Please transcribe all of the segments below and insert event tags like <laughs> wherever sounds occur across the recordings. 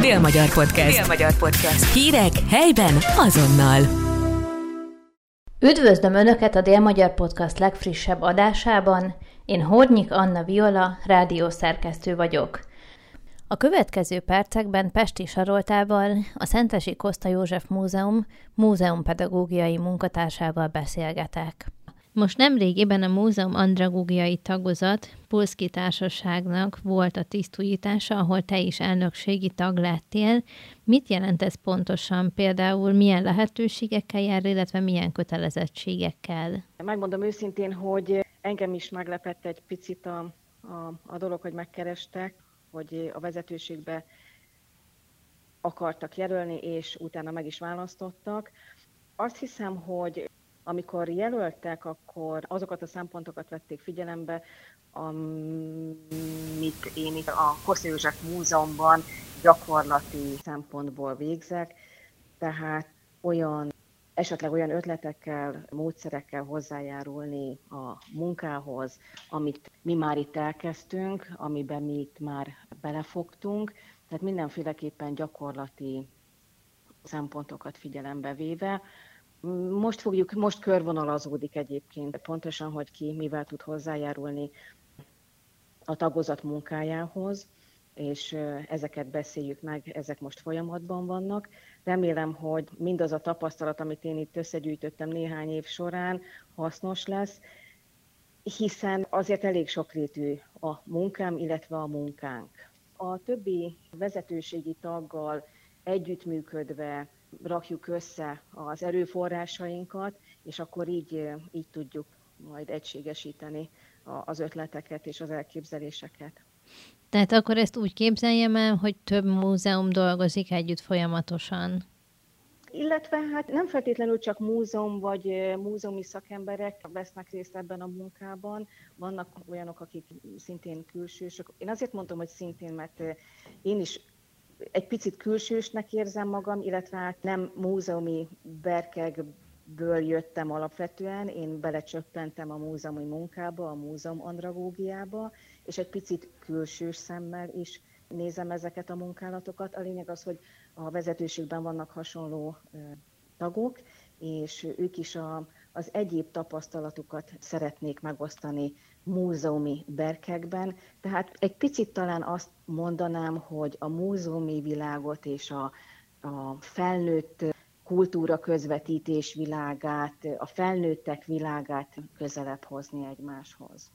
Dél-Magyar Podcast. Dél-Magyar Podcast. Hírek helyben azonnal. Üdvözlöm Önöket a Dél-Magyar Podcast legfrissebb adásában. Én Hornyik Anna Viola, rádiószerkesztő vagyok. A következő percekben Pesti Saroltával, a Szentesi Koszta József Múzeum múzeumpedagógiai munkatársával beszélgetek. Most nemrégiben a múzeum andragógiai tagozat Pulszki Társaságnak volt a tisztújítása, ahol te is elnökségi tag lettél. Mit jelent ez pontosan? Például milyen lehetőségekkel jár, illetve milyen kötelezettségekkel? Megmondom őszintén, hogy engem is meglepett egy picit a, a, a dolog, hogy megkerestek, hogy a vezetőségbe akartak jelölni, és utána meg is választottak. Azt hiszem, hogy amikor jelöltek, akkor azokat a szempontokat vették figyelembe, amit én itt a Koszai József Múzeumban gyakorlati szempontból végzek, tehát olyan esetleg olyan ötletekkel, módszerekkel hozzájárulni a munkához, amit mi már itt elkezdtünk, amiben mi itt már belefogtunk, tehát mindenféleképpen gyakorlati szempontokat figyelembe véve, most fogjuk, most körvonalazódik egyébként pontosan, hogy ki mivel tud hozzájárulni a tagozat munkájához, és ezeket beszéljük meg, ezek most folyamatban vannak. Remélem, hogy mindaz a tapasztalat, amit én itt összegyűjtöttem néhány év során, hasznos lesz, hiszen azért elég sokrétű a munkám, illetve a munkánk. A többi vezetőségi taggal együttműködve rakjuk össze az erőforrásainkat, és akkor így, így tudjuk majd egységesíteni az ötleteket és az elképzeléseket. Tehát akkor ezt úgy képzeljem el, hogy több múzeum dolgozik együtt folyamatosan. Illetve hát nem feltétlenül csak múzeum vagy múzeumi szakemberek vesznek részt ebben a munkában, vannak olyanok, akik szintén külsősök. Én azért mondom, hogy szintén, mert én is egy picit külsősnek érzem magam, illetve hát nem múzeumi berkegből jöttem alapvetően, én belecsöppentem a múzeumi munkába, a múzeum andragógiába, és egy picit külsős szemmel is nézem ezeket a munkálatokat. A lényeg az, hogy a vezetőségben vannak hasonló tagok, és ők is a, az egyéb tapasztalatukat szeretnék megosztani múzeumi berkekben. Tehát egy picit talán azt mondanám, hogy a múzeumi világot és a, a felnőtt kultúra közvetítés világát, a felnőttek világát közelebb hozni egymáshoz.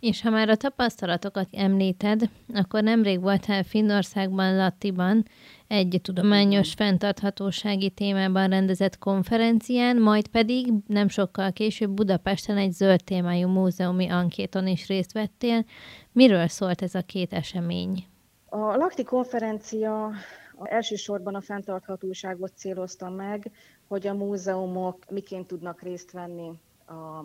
És ha már a tapasztalatokat említed, akkor nemrég voltál Finnországban, Lattiban, egy tudományos fenntarthatósági témában rendezett konferencián, majd pedig nem sokkal később Budapesten egy zöld témájú múzeumi ankéton is részt vettél. Miről szólt ez a két esemény? A Lakti konferencia elsősorban a fenntarthatóságot célozta meg, hogy a múzeumok miként tudnak részt venni a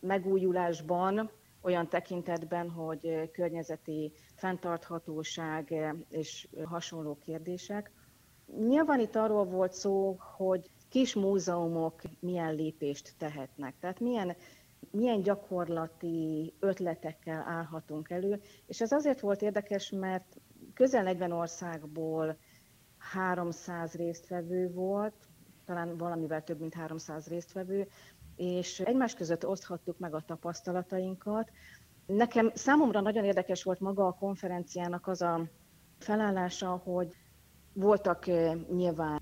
megújulásban, olyan tekintetben, hogy környezeti fenntarthatóság és hasonló kérdések. Nyilván itt arról volt szó, hogy kis múzeumok milyen lépést tehetnek, tehát milyen, milyen gyakorlati ötletekkel állhatunk elő, és ez azért volt érdekes, mert közel 40 országból 300 résztvevő volt, talán valamivel több mint 300 résztvevő, és egymás között oszthattuk meg a tapasztalatainkat. Nekem számomra nagyon érdekes volt maga a konferenciának az a felállása, hogy voltak eh, nyilván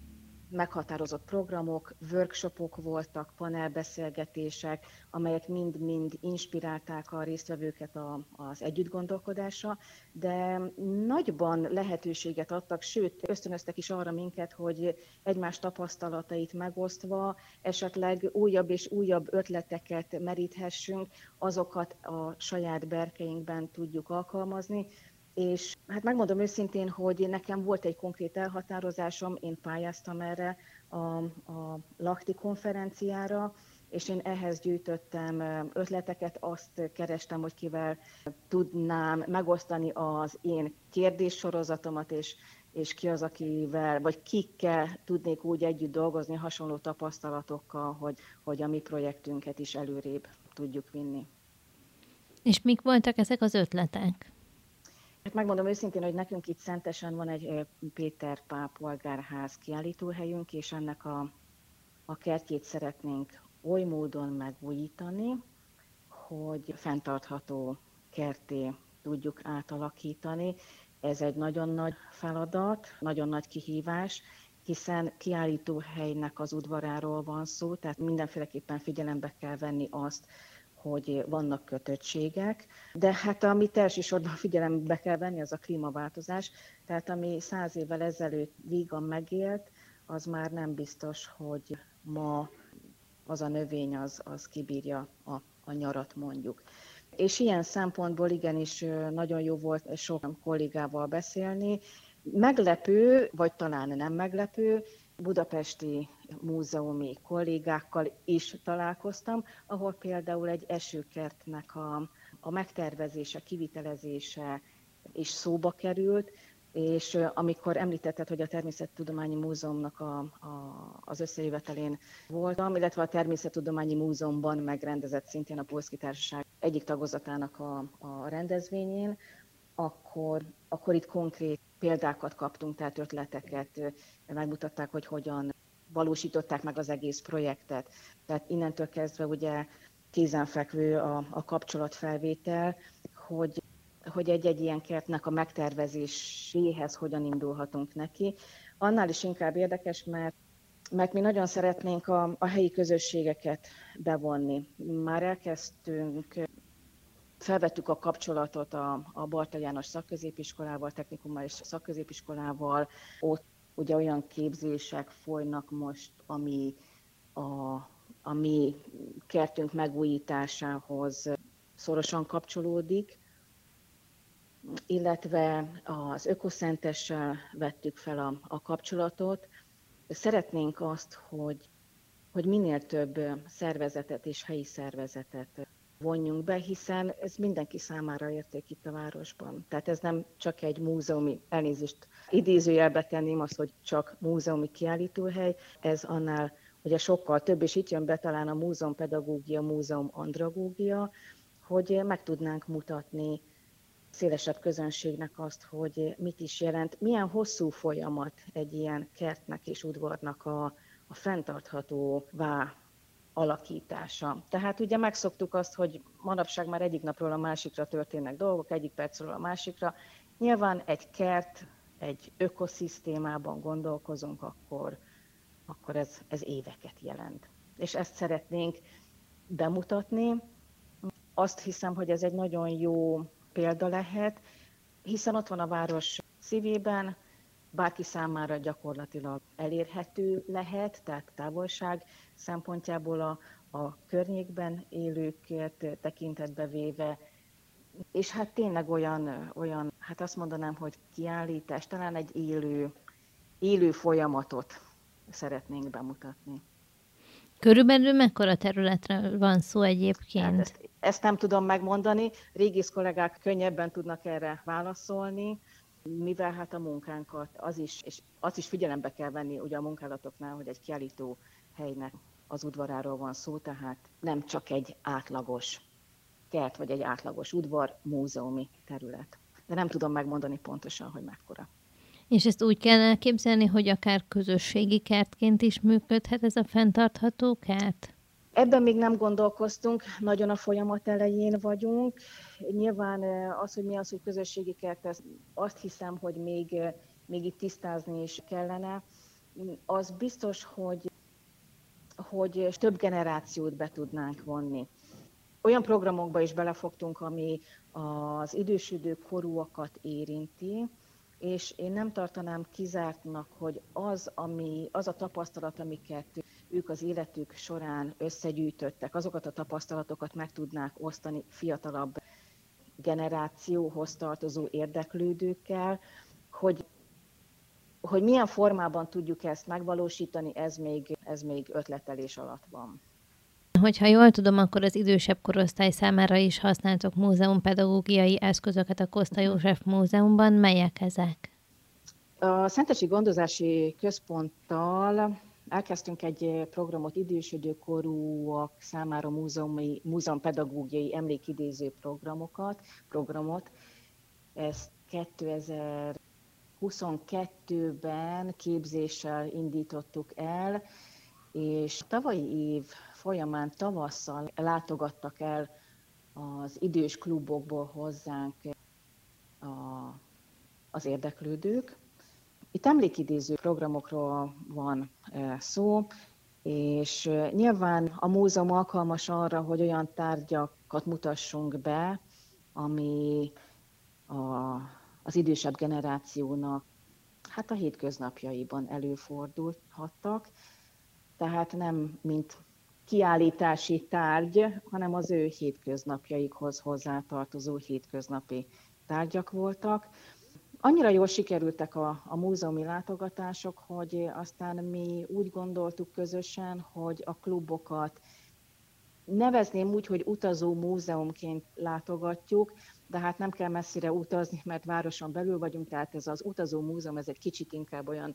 meghatározott programok, workshopok voltak, panelbeszélgetések, amelyek mind-mind inspirálták a résztvevőket a, az együttgondolkodásra, de nagyban lehetőséget adtak, sőt, ösztönöztek is arra minket, hogy egymás tapasztalatait megosztva esetleg újabb és újabb ötleteket meríthessünk, azokat a saját berkeinkben tudjuk alkalmazni, és hát megmondom őszintén, hogy nekem volt egy konkrét elhatározásom, én pályáztam erre a, a Lakti konferenciára, és én ehhez gyűjtöttem ötleteket, azt kerestem, hogy kivel tudnám megosztani az én kérdéssorozatomat, és, és ki az, akivel, vagy kikkel tudnék úgy együtt dolgozni hasonló tapasztalatokkal, hogy, hogy a mi projektünket is előrébb tudjuk vinni. És mik voltak ezek az ötletek? Hát megmondom őszintén, hogy nekünk itt Szentesen van egy Péter Pál polgárház kiállítóhelyünk, és ennek a, a kertjét szeretnénk oly módon megújítani, hogy fenntartható kerté tudjuk átalakítani. Ez egy nagyon nagy feladat, nagyon nagy kihívás, hiszen kiállítóhelynek az udvaráról van szó, tehát mindenféleképpen figyelembe kell venni azt, hogy vannak kötöttségek, de hát amit elsősorban <laughs> figyelembe kell venni, az a klímaváltozás. Tehát ami száz évvel ezelőtt vígan megélt, az már nem biztos, hogy ma az a növény az, az kibírja a, a nyarat mondjuk. És ilyen szempontból igenis nagyon jó volt sok kollégával beszélni. Meglepő, vagy talán nem meglepő, budapesti múzeumi kollégákkal is találkoztam, ahol például egy esőkertnek a, a megtervezése, kivitelezése is szóba került, és amikor említetted, hogy a Természettudományi Múzeumnak a, a, az összejövetelén voltam, illetve a Természettudományi Múzeumban megrendezett szintén a Polszki Társaság egyik tagozatának a, a rendezvényén, akkor, akkor itt konkrét példákat kaptunk, tehát ötleteket, megmutatták, hogy hogyan valósították meg az egész projektet. Tehát innentől kezdve ugye kézenfekvő a, a kapcsolatfelvétel, hogy hogy egy-egy ilyen kertnek a megtervezéséhez hogyan indulhatunk neki. Annál is inkább érdekes, mert mert mi nagyon szeretnénk a, a helyi közösségeket bevonni. Már elkezdtünk, felvettük a kapcsolatot a, a Barta János szakközépiskolával, technikummal és szakközépiskolával. Ott ugye olyan képzések folynak most, ami a, a mi kertünk megújításához szorosan kapcsolódik illetve az ökoszentessel vettük fel a, a kapcsolatot. Szeretnénk azt, hogy, hogy minél több szervezetet és helyi szervezetet vonjunk be, hiszen ez mindenki számára érték itt a városban. Tehát ez nem csak egy múzeumi, elnézést idézőjelbe tenném azt, hogy csak múzeumi kiállítóhely, ez annál ugye sokkal több, és itt jön be talán a múzeum pedagógia, múzeum andragógia, hogy meg tudnánk mutatni szélesebb közönségnek azt, hogy mit is jelent, milyen hosszú folyamat egy ilyen kertnek és udvarnak a, a vá alakítása. Tehát ugye megszoktuk azt, hogy manapság már egyik napról a másikra történnek dolgok, egyik percről a másikra. Nyilván egy kert, egy ökoszisztémában gondolkozunk, akkor, akkor ez, ez éveket jelent. És ezt szeretnénk bemutatni. Azt hiszem, hogy ez egy nagyon jó példa lehet, hiszen ott van a város szívében, bárki számára gyakorlatilag elérhető lehet, tehát távolság szempontjából a, a környékben élőket tekintetbe véve, és hát tényleg olyan, olyan, hát azt mondanám, hogy kiállítás, talán egy élő, élő folyamatot szeretnénk bemutatni. Körülbelül mekkora területre van szó egyébként? Hát ezt, ezt nem tudom megmondani, régész kollégák könnyebben tudnak erre válaszolni, mivel hát a munkánkat az is, és azt is figyelembe kell venni ugye a munkálatoknál, hogy egy kiállító helynek az udvaráról van szó, tehát nem csak egy átlagos kert, vagy egy átlagos udvar, múzeumi terület. De nem tudom megmondani pontosan, hogy mekkora. És ezt úgy kell elképzelni, hogy akár közösségi kertként is működhet ez a fenntartható kert? Ebben még nem gondolkoztunk, nagyon a folyamat elején vagyunk. Nyilván az, hogy mi az, hogy közösségi kert, azt hiszem, hogy még, még itt tisztázni is kellene. Az biztos, hogy, hogy több generációt be tudnánk vonni. Olyan programokba is belefogtunk, ami az idősödő korúakat érinti, és én nem tartanám kizártnak, hogy az, ami, az a tapasztalat, amiket ők az életük során összegyűjtöttek, azokat a tapasztalatokat meg tudnák osztani fiatalabb generációhoz tartozó érdeklődőkkel, hogy, hogy milyen formában tudjuk ezt megvalósítani, ez még, ez még ötletelés alatt van. Hogyha jól tudom, akkor az idősebb korosztály számára is használtok múzeumpedagógiai eszközöket a Koszta József Múzeumban. Melyek ezek? A Szentesi Gondozási Központtal elkezdtünk egy programot idősödőkorúak számára múzeumi, múzeumpedagógiai emlékidéző programokat, programot. Ezt 2022-ben képzéssel indítottuk el, és tavalyi év folyamán tavasszal látogattak el az idős klubokból hozzánk a, az érdeklődők. Itt emlékidéző programokról van e, szó, és e, nyilván a múzeum alkalmas arra, hogy olyan tárgyakat mutassunk be, ami a, az idősebb generációnak hát a hétköznapjaiban előfordulhattak, tehát nem mint kiállítási tárgy, hanem az ő hétköznapjaikhoz hozzátartozó hétköznapi tárgyak voltak. Annyira jól sikerültek a, a múzeumi látogatások, hogy aztán mi úgy gondoltuk közösen, hogy a klubokat nevezném úgy, hogy utazó múzeumként látogatjuk, de hát nem kell messzire utazni, mert városon belül vagyunk, tehát ez az utazó múzeum, ez egy kicsit inkább olyan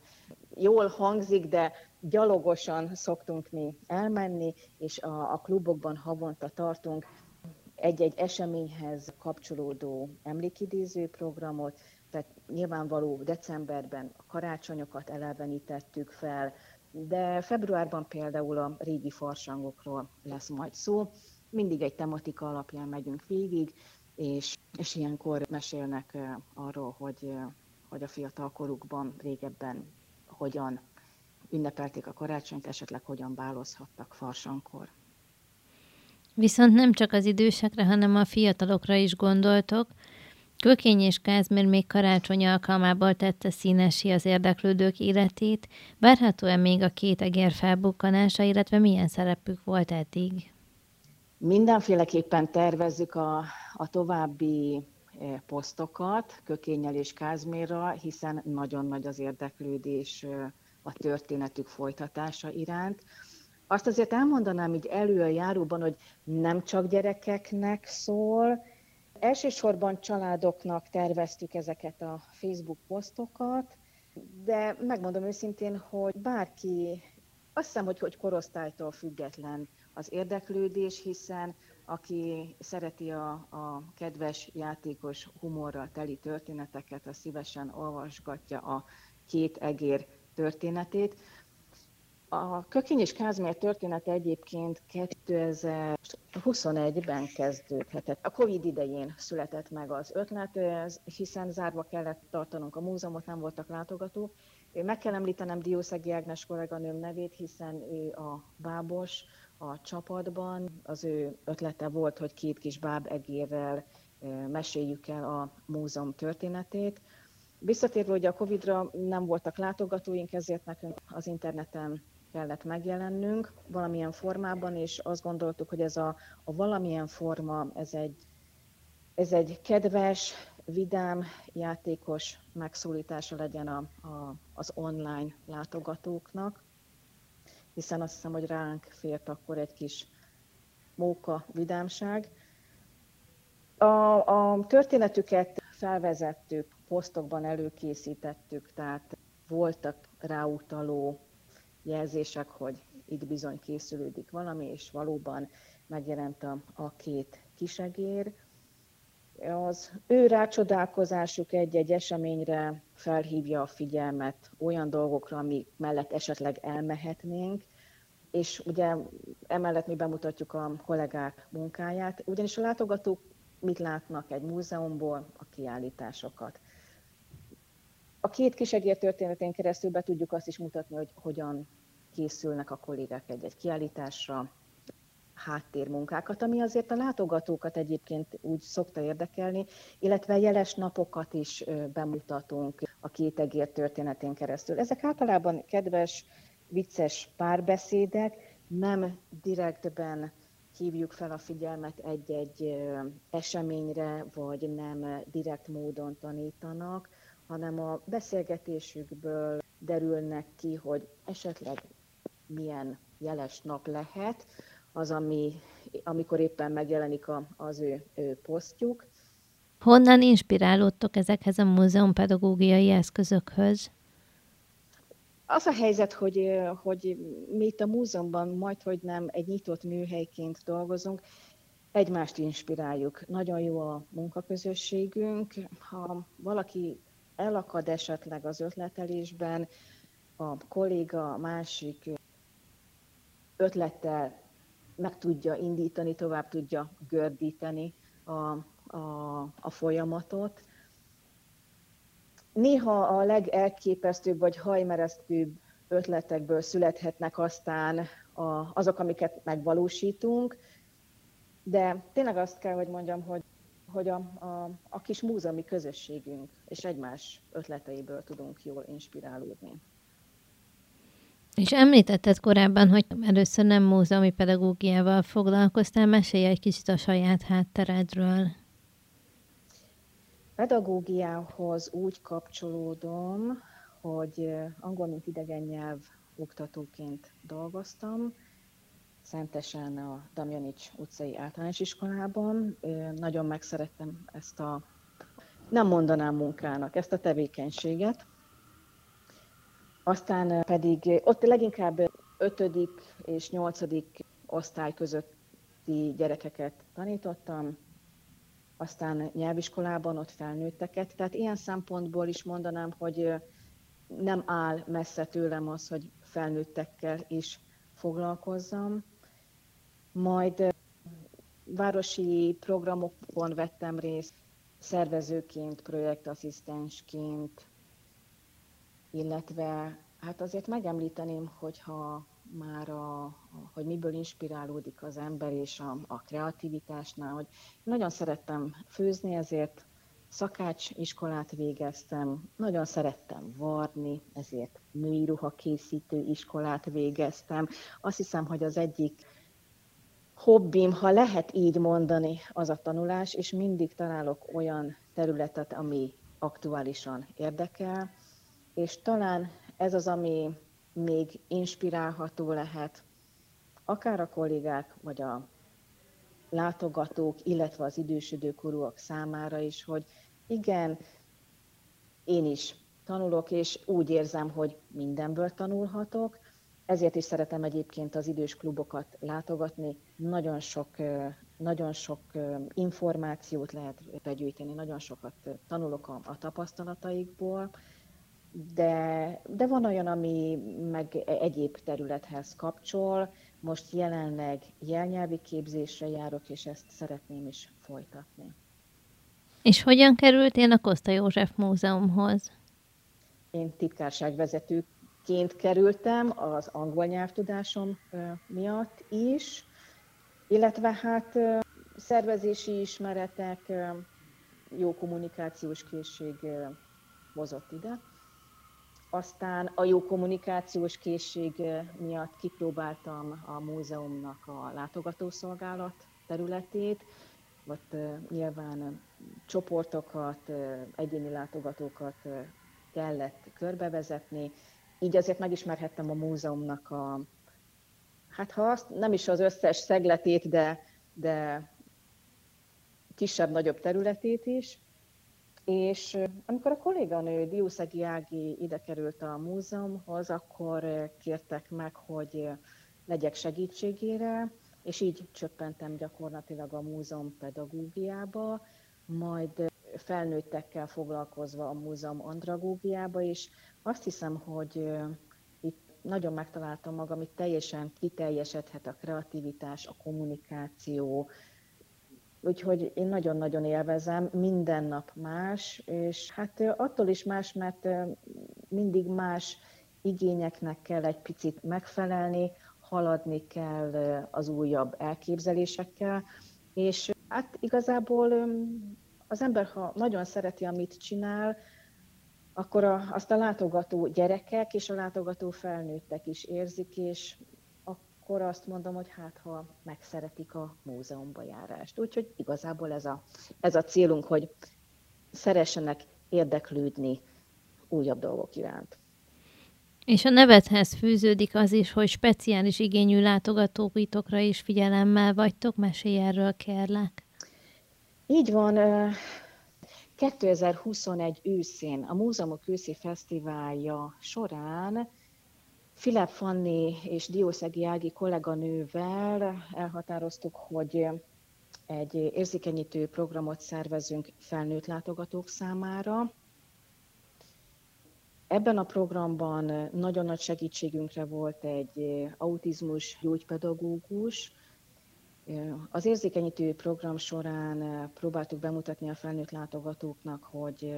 jól hangzik, de gyalogosan szoktunk mi elmenni, és a, a klubokban havonta tartunk egy-egy eseményhez kapcsolódó emlékidéző programot, tehát nyilvánvaló decemberben a karácsonyokat elevenítettük fel, de februárban például a régi farsangokról lesz majd szó. Mindig egy tematika alapján megyünk végig, és, és ilyenkor mesélnek arról, hogy, hogy a fiatal korukban régebben hogyan ünnepelték a karácsonyt, esetleg hogyan bálozhattak farsankor. Viszont nem csak az idősekre, hanem a fiatalokra is gondoltok. Kökény és Kázmér még karácsony alkalmából tette színesi az érdeklődők életét. Várható-e még a két egér felbukkanása, illetve milyen szerepük volt eddig? Mindenféleképpen tervezzük a, a további eh, posztokat Kökényel és Kázmérral, hiszen nagyon nagy az érdeklődés eh, a történetük folytatása iránt. Azt azért elmondanám így előjáróban, hogy nem csak gyerekeknek szól, elsősorban családoknak terveztük ezeket a Facebook posztokat, de megmondom őszintén, hogy bárki, azt hiszem, hogy, hogy korosztálytól független az érdeklődés, hiszen aki szereti a, a kedves, játékos, humorral teli történeteket, az szívesen olvasgatja a két egér történetét. A Kökény és Kázmér története egyébként 2021-ben kezdődhetett. A Covid idején született meg az ötlet, hiszen zárva kellett tartanunk a múzeumot, nem voltak látogatók. Meg kell említenem Diószegi Ágnes kolléganőm nevét, hiszen ő a bábos a csapatban. Az ő ötlete volt, hogy két kis báb egérrel meséljük el a múzeum történetét. Visszatérve, hogy a Covid-ra nem voltak látogatóink, ezért nekünk az interneten kellett megjelennünk valamilyen formában, és azt gondoltuk, hogy ez a, a valamilyen forma, ez egy, ez egy kedves, vidám, játékos megszólítása legyen a, a, az online látogatóknak, hiszen azt hiszem, hogy ránk fért akkor egy kis móka vidámság. A, a történetüket felvezettük, posztokban előkészítettük, tehát voltak ráutaló jelzések, hogy itt bizony készülődik valami, és valóban megjelent a, a két kisegér. Az ő rácsodálkozásuk egy-egy eseményre felhívja a figyelmet olyan dolgokra, amik mellett esetleg elmehetnénk, és ugye emellett mi bemutatjuk a kollégák munkáját, ugyanis a látogatók mit látnak egy múzeumból, a kiállításokat. A két kisegér történetén keresztül be tudjuk azt is mutatni, hogy hogyan készülnek a kollégák egy-egy kiállításra, háttérmunkákat, ami azért a látogatókat egyébként úgy szokta érdekelni, illetve jeles napokat is bemutatunk a két egér történetén keresztül. Ezek általában kedves, vicces párbeszédek, nem direktben hívjuk fel a figyelmet egy-egy eseményre, vagy nem direkt módon tanítanak, hanem a beszélgetésükből derülnek ki, hogy esetleg milyen jeles nap lehet, az, ami, amikor éppen megjelenik a, az ő, ő posztjuk. Honnan inspirálódtok ezekhez a múzeum pedagógiai eszközökhöz? Az a helyzet, hogy, hogy mi itt a múzeumban majd, hogy nem egy nyitott műhelyként dolgozunk, egymást inspiráljuk. Nagyon jó a munkaközösségünk. Ha valaki elakad esetleg az ötletelésben, a kolléga a másik ötlettel meg tudja indítani, tovább tudja gördíteni a, a, a folyamatot. Néha a legelképesztőbb vagy hajmeresztőbb ötletekből születhetnek aztán a, azok, amiket megvalósítunk, de tényleg azt kell, hogy mondjam, hogy, hogy a, a, a kis múzeumi közösségünk és egymás ötleteiből tudunk jól inspirálódni. És említetted korábban, hogy először nem múzeumi pedagógiával foglalkoztál, mesélj egy kicsit a saját hátteredről. Pedagógiához úgy kapcsolódom, hogy angol, mint idegen nyelv oktatóként dolgoztam, Szentesen a Damjanics utcai általános iskolában. Nagyon megszerettem ezt a, nem mondanám munkának, ezt a tevékenységet. Aztán pedig ott leginkább 5. és 8. osztály közötti gyerekeket tanítottam, aztán nyelviskolában ott felnőtteket. Tehát ilyen szempontból is mondanám, hogy nem áll messze tőlem az, hogy felnőttekkel is foglalkozzam. Majd városi programokon vettem részt, szervezőként, projektasszisztensként, illetve hát azért megemlíteném, hogyha már a, hogy miből inspirálódik az ember és a, a kreativitásnál, hogy nagyon szerettem főzni, ezért szakács iskolát végeztem, nagyon szerettem varni, ezért női ruha készítő iskolát végeztem. Azt hiszem, hogy az egyik hobbim, ha lehet így mondani, az a tanulás, és mindig találok olyan területet, ami aktuálisan érdekel, és talán ez az, ami még inspirálható lehet, akár a kollégák, vagy a látogatók, illetve az idősödő korúak számára is, hogy igen, én is tanulok, és úgy érzem, hogy mindenből tanulhatok, ezért is szeretem egyébként az idős klubokat látogatni. Nagyon sok, nagyon sok információt lehet begyűjteni, nagyon sokat tanulok a, a tapasztalataikból, de, de van olyan, ami meg egyéb területhez kapcsol. Most jelenleg jelnyelvi képzésre járok, és ezt szeretném is folytatni. És hogyan kerültél a Koszta József Múzeumhoz? Én titkárságvezetőként kerültem az angol nyelvtudásom miatt is, illetve hát szervezési ismeretek, jó kommunikációs készség hozott ide. Aztán a jó kommunikációs készség miatt kipróbáltam a múzeumnak a látogatószolgálat területét, ott nyilván csoportokat, egyéni látogatókat kellett körbevezetni, így azért megismerhettem a múzeumnak a, hát ha azt nem is az összes szegletét, de, de kisebb-nagyobb területét is. És amikor a kolléganő Diuszegi Ági ide került a múzeumhoz, akkor kértek meg, hogy legyek segítségére, és így csöppentem gyakorlatilag a múzeum pedagógiába, majd felnőttekkel foglalkozva a múzeum andragógiába, és azt hiszem, hogy itt nagyon megtaláltam magam, itt teljesen kiteljesedhet a kreativitás, a kommunikáció, Úgyhogy én nagyon-nagyon élvezem, minden nap más, és hát attól is más, mert mindig más igényeknek kell egy picit megfelelni, haladni kell az újabb elképzelésekkel, és hát igazából az ember, ha nagyon szereti, amit csinál, akkor a, azt a látogató gyerekek és a látogató felnőttek is érzik, és akkor azt mondom, hogy hát ha megszeretik a múzeumba járást. Úgyhogy igazából ez a, ez a célunk, hogy szeressenek érdeklődni újabb dolgok iránt. És a nevethez fűződik az is, hogy speciális igényű látogatóitokra is figyelemmel vagytok. Mesélj erről, kérlek. Így van. 2021 őszén a Múzeumok őszi fesztiválja során Filip Fanni és Diószegi Ági kolléganővel elhatároztuk, hogy egy érzékenyítő programot szervezünk felnőtt látogatók számára. Ebben a programban nagyon nagy segítségünkre volt egy autizmus gyógypedagógus. Az érzékenyítő program során próbáltuk bemutatni a felnőtt látogatóknak, hogy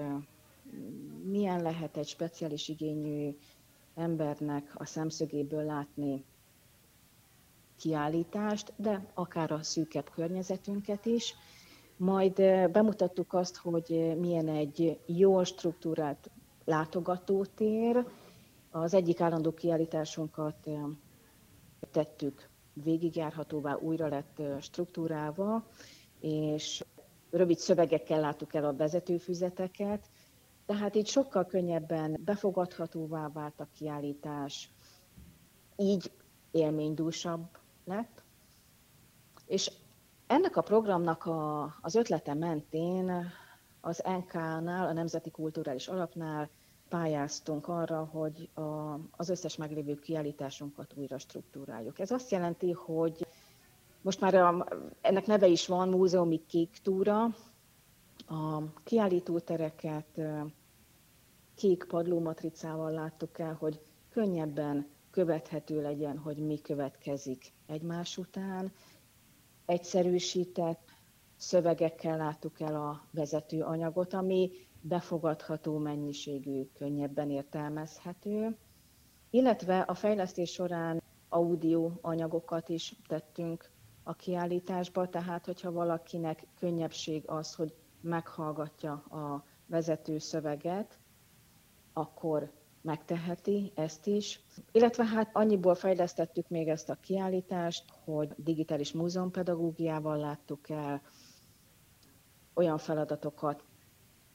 milyen lehet egy speciális igényű embernek a szemszögéből látni kiállítást, de akár a szűkebb környezetünket is. Majd bemutattuk azt, hogy milyen egy jól struktúrált látogatótér. Az egyik állandó kiállításunkat tettük végigjárhatóvá, újra lett struktúrálva, és rövid szövegekkel láttuk el a vezetőfüzeteket, tehát így sokkal könnyebben befogadhatóvá vált a kiállítás, így élménydúsabb lett. És ennek a programnak a, az ötlete mentén az NK-nál, a Nemzeti Kulturális Alapnál pályáztunk arra, hogy a, az összes meglévő kiállításunkat újra struktúráljuk. Ez azt jelenti, hogy most már a, ennek neve is van, múzeumi kék túra, a kiállítótereket kék padlómatricával láttuk el, hogy könnyebben követhető legyen, hogy mi következik egymás után. Egyszerűsített szövegekkel láttuk el a vezető anyagot, ami befogadható mennyiségű, könnyebben értelmezhető, illetve a fejlesztés során audio anyagokat is tettünk a kiállításba, tehát hogyha valakinek könnyebbség az, hogy meghallgatja a vezető szöveget, akkor megteheti ezt is. Illetve hát annyiból fejlesztettük még ezt a kiállítást, hogy digitális múzeumpedagógiával láttuk el, olyan feladatokat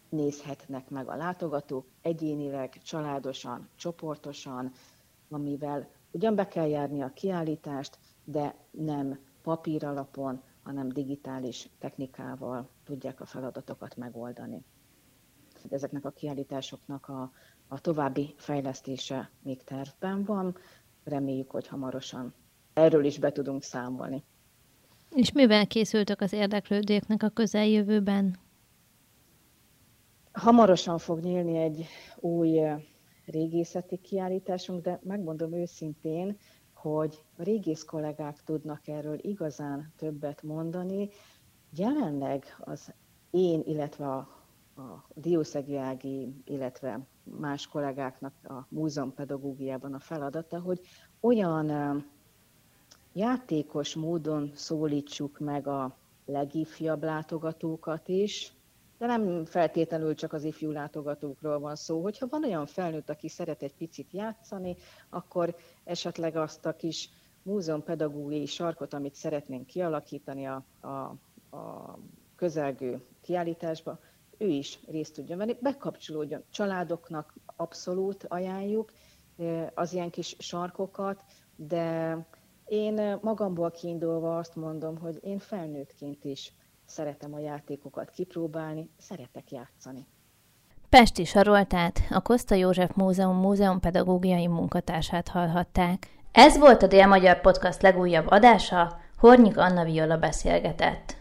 nézhetnek meg a látogatók egyénileg, családosan, csoportosan, amivel ugyan be kell járni a kiállítást, de nem papír alapon, hanem digitális technikával tudják a feladatokat megoldani. Ezeknek a kiállításoknak a, a további fejlesztése még tervben van. Reméljük, hogy hamarosan erről is be tudunk számolni. És mivel készültök az érdeklődőknek a közeljövőben? Hamarosan fog nyílni egy új régészeti kiállításunk, de megmondom őszintén, hogy a régész kollégák tudnak erről igazán többet mondani. Jelenleg az én, illetve a, a Diószegi Ági, illetve más kollégáknak a múzeumpedagógiában a feladata, hogy olyan játékos módon szólítsuk meg a legifjabb látogatókat is, de nem feltétlenül csak az ifjú látogatókról van szó. Hogyha van olyan felnőtt, aki szeret egy picit játszani, akkor esetleg azt a kis múzeumpedagógiai sarkot, amit szeretnénk kialakítani a, a, a közelgő kiállításba, ő is részt tudjon venni, bekapcsolódjon. Családoknak abszolút ajánljuk az ilyen kis sarkokat, de én magamból kiindulva azt mondom, hogy én felnőttként is szeretem a játékokat kipróbálni, szeretek játszani. Pesti Saroltát, a Koszta József Múzeum múzeumpedagógiai munkatársát hallhatták. Ez volt a Dél-Magyar Podcast legújabb adása, Hornyik Anna Viola beszélgetett.